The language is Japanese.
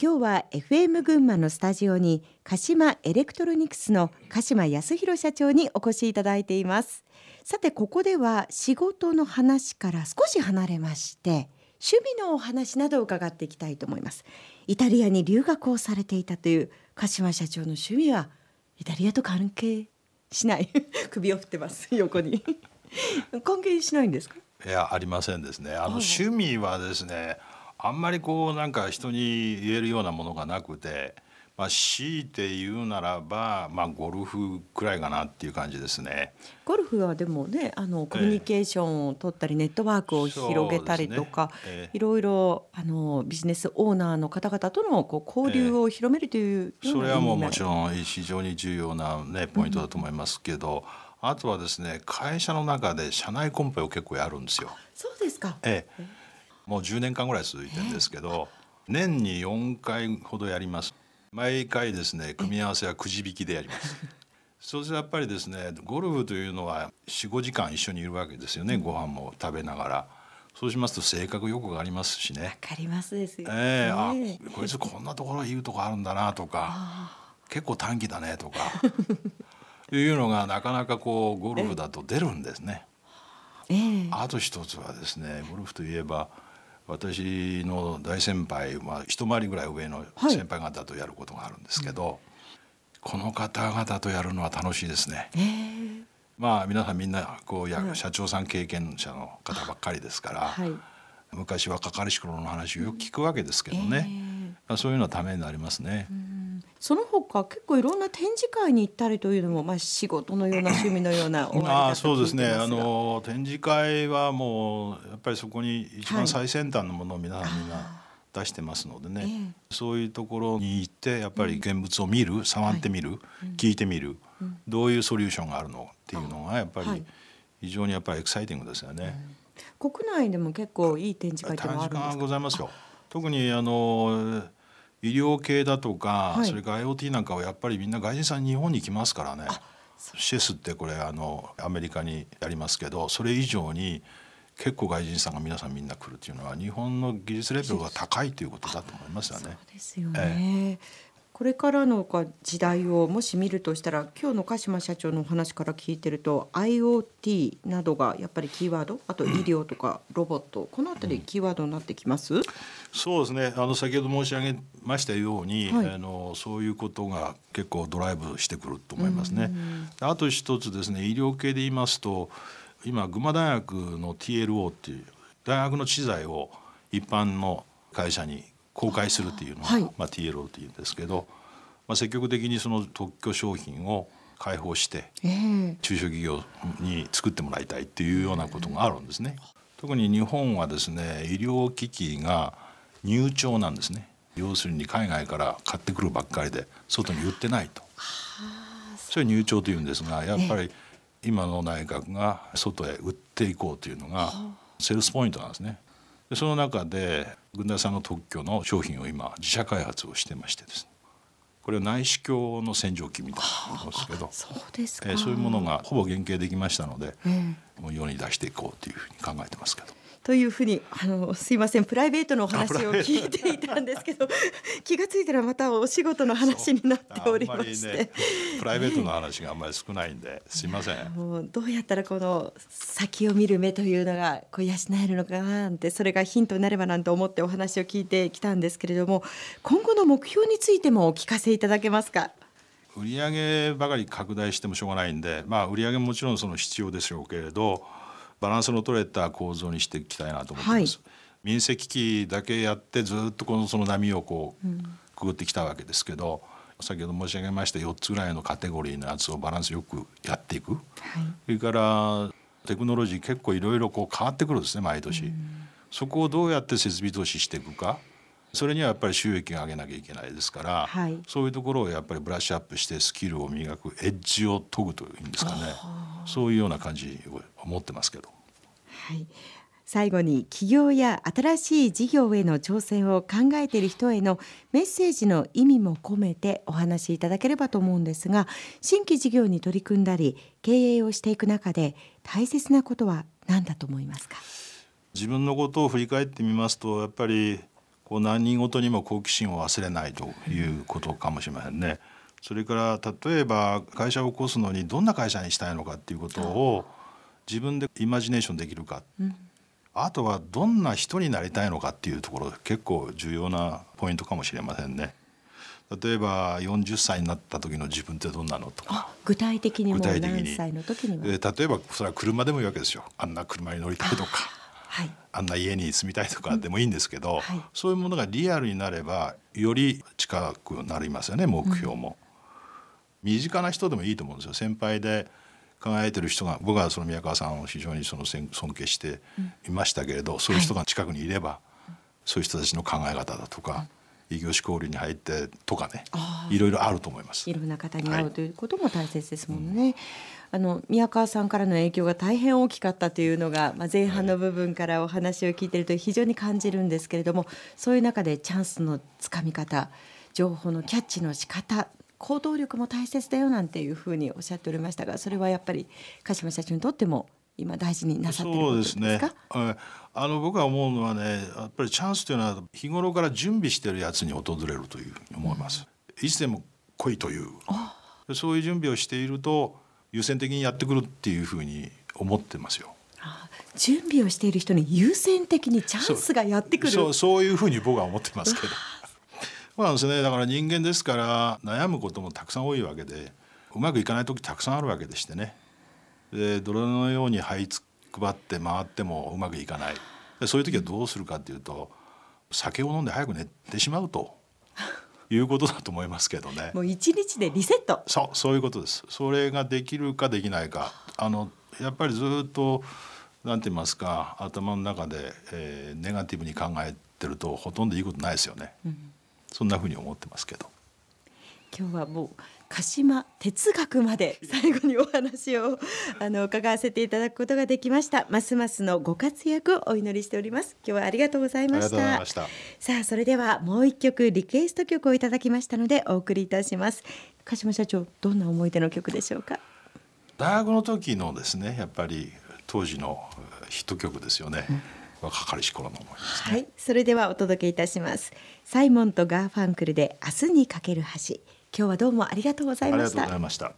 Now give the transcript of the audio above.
今日は FM 群馬のスタジオに鹿島エレクトロニクスの鹿島康弘社長にお越しいただいています。さてここでは仕事の話から少し離れまして趣味のお話などを伺っていきたいと思います。イタリアに留学をされていたという鹿島社長の趣味はイタリアと関係しない？首を振ってます横に。関係しないんですか？いやありませんですね。あの趣味はですね、あんまりこうなんか人に言えるようなものがなくて、まあ、強いて言うならば、まあ、ゴルフくらいかなっていう感じですね。ゴルフはでもねあのコミュニケーションを取ったり、ネットワークを広げたりとか、ねえー、いろいろあのビジネスオーナーの方々とのこう交流を広めるという、えー、それはもうもちろん非常に重要な、ね、ポイントだと思いますけど。うん、あとはですね会社の中で社内コンペを結構やるんですよ。そうですか。ええもう10年間ぐらい続いてるんですけど年に4回ほどやります毎回ですね組み合わせはくじ引きでやりますそうするとやっぱりですねゴルフというのは45時間一緒にいるわけですよねご飯も食べながら。そうしますと性格よくがありますしね。わかりますですよ、えー、あこいつこんなところ言うとこあるんだなとか結構短期だねとかいうのがなかなかこうゴルフだと出るんですね。えー、あと一つはですねゴルフといえば私の大先輩は一回りぐらい上の先輩方とやることがあるんですけど、はい、この方々とやるのは楽しいですね。えー、まあ皆さんみんなこうや、社長さん経験者の方ばっかりですから、はい、昔若かりし頃の話をよく聞くわけですけどね、えー、そういうのはためになりますね。その他結構いろんな展示会に行ったりというのも、まあ、仕事のような趣味のようなあそうですね。あの展示会はもうやっぱりそこに一番最先端のものを皆さんみんな出してますのでね、えー、そういうところに行ってやっぱり現物を見る、触ってみる、はい、聞いてみる、うん、どういうソリューションがあるのっていうのがやっぱり非常にやっぱりエキサイティングですよね。国内でも結構いい展示会ってもあるんですか？ございますよ。特にあの医療系だとか、はい、それから IoT なんかはやっぱりみんな外人さん日本に来ますからね。シェスってこれあのアメリカにやりますけどそれ以上に結構外人さんが皆さんみんな来るっていうのは日本の技術レベルが高いということだと思いますよね。そうですよね、ええこれからの時代をもし見るとしたら今日の鹿島社長のお話から聞いてると IoT などがやっぱりキーワード？あと医療とかロボット？この辺りキーワードになってきます、うん、そうですね。あの先ほど申し上げましたように、はい、あのそういうことが結構ドライブしてくると思いますね。あと一つですね医療系で言いますと今群馬大学の TLO っていう大学の知財を一般の会社に公開するっていうのを、はい、まあ、TLO っていうんですけど、まあ、積極的にその特許商品を開放して、えー、中小企業に作ってもらいたいっていうようなことがあるんですね。特に日本はですね医療機器が入庁なんですね。要するに海外から買ってくるばっかりで外に売ってないと。それ入庁というんですがやっぱり今の内閣が外へ売っていこうというのがセールスポイントなんですねでその中で軍田さんの特許の商品を今自社開発をしてましてですね。これは内視鏡の洗浄機みたいなものですけどそうですか、えー、そういうものがほぼ原型できましたので、えー、もう世に出していこうというふうに考えてますけど。というふうにあのすいませんプライベートのお話を聞いていたんですけど 気が付いたらまたお仕事の話になっておりまして、ね、プライベートの話があんまり少ないんで、すいません。もうどうやったらこの先を見る目というのがこう養えるのかななんてそれがヒントになればなんて思ってお話を聞いてきたんですけれども今後の目標についてもお聞かせいただけますか？売上ばかり拡大してもしょうがないんで、まあ、売上ももちろんその必要でしょうけれどバランスの取れた構造にしていきたいなと思ってます。はい、民生機器だけやってずっとこのその波をこうくぐってきたわけですけど、うん、先ほど申し上げました4つぐらいのカテゴリーのやつをバランスよくやっていく、はい、それからテクノロジー結構いろいろこう変わってくるんですね毎年、うん、そこをどうやって設備投資していくか。それにはやっぱり収益を上げなきゃいけないですから、はい、そういうところをやっぱりブラッシュアップしてスキルを磨くエッジを研ぐというんですかね。そういうような感じを思ってますけど。はい、最後に起業や新しい事業への挑戦を考えている人へのメッセージの意味も込めてお話しいただければと思うんですが新規事業に取り組んだり経営をしていく中で大切なことは何だと思いますか？自分のことを振り返ってみますとやっぱりこう何人ごとにも好奇心を忘れないということかもしれませんね。それから例えば会社を起こすのにどんな会社にしたいのかっていうことを自分でイマジネーションできるか、うん、あとはどんな人になりたいのかっていうところ結構重要なポイントかもしれませんね。例えば40歳になった時の自分ってどんなのとか。具体的にも何歳の時に例えばそれは車でもいいわけですよ。あんな車に乗りたいとか。はい、あんな家に住みたいとかでもいいんですけど、うんはい、そういうものがリアルになればより近くなりますよね目標も、うん、身近な人でもいいと思うんですよ。先輩で考えてる人が僕はその宮川さんを非常にその尊敬していましたけれど、うん、そういう人が近くにいれば、はい、そういう人たちの考え方だとか、異業種交流に入ってとかねいろいろあると思います。いろんな方に会う、ということも大切ですもんね、うん、あの宮川さんからの影響が大変大きかったというのが、まあ、前半の部分からお話を聞いていると非常に感じるんですけれどもそういう中でチャンスのつかみ方情報のキャッチの仕方行動力も大切だよなんていうふうにおっしゃっておりましたがそれはやっぱり鹿島社長にとっても今大事になさってることですね。あの僕は思うのはねやっぱりチャンスというのは日頃から準備してるやつに訪れるというふうに思います。うん、いつでも来いというそういう準備をしていると優先的にやってくるっていうふうに思ってますよ。準備をしている人に優先的にチャンスがやってくるそうそういうふうに僕は思ってますけどそうなんですねだから人間ですから悩むこともたくさん多いわけでうまくいかない時たくさんあるわけでしてねで泥のように這いつ配って回ってもうまくいかないでそういう時はどうするかっていうと酒を飲んで早く寝てしまうと いうことだと思いますけどね。もう一日でリセット。そうそういうことです。それができるかできないかあのやっぱりずっとなんて言いますか頭の中で、えー、ネガティブに考えてるとほとんどいいことないですよね。うん、そんなふうに思ってますけど。今日はもう鹿島哲学まで最後にお話をあの伺わせていただくことができました。ますますのご活躍をお祈りしております。今日はありがとうございました。さあそれではもう一曲リクエスト曲をいただきましたのでお送りいたします。鹿島社長どんな思い出の曲でしょうか？大学の時のですねやっぱり当時のヒット曲ですよね、うん若かりし頃の思いです、ね、はい、それではお届けいたしますサイモンとガーファンクルで明日にかける橋今日はどうもありがとうございました。ありがとうございました。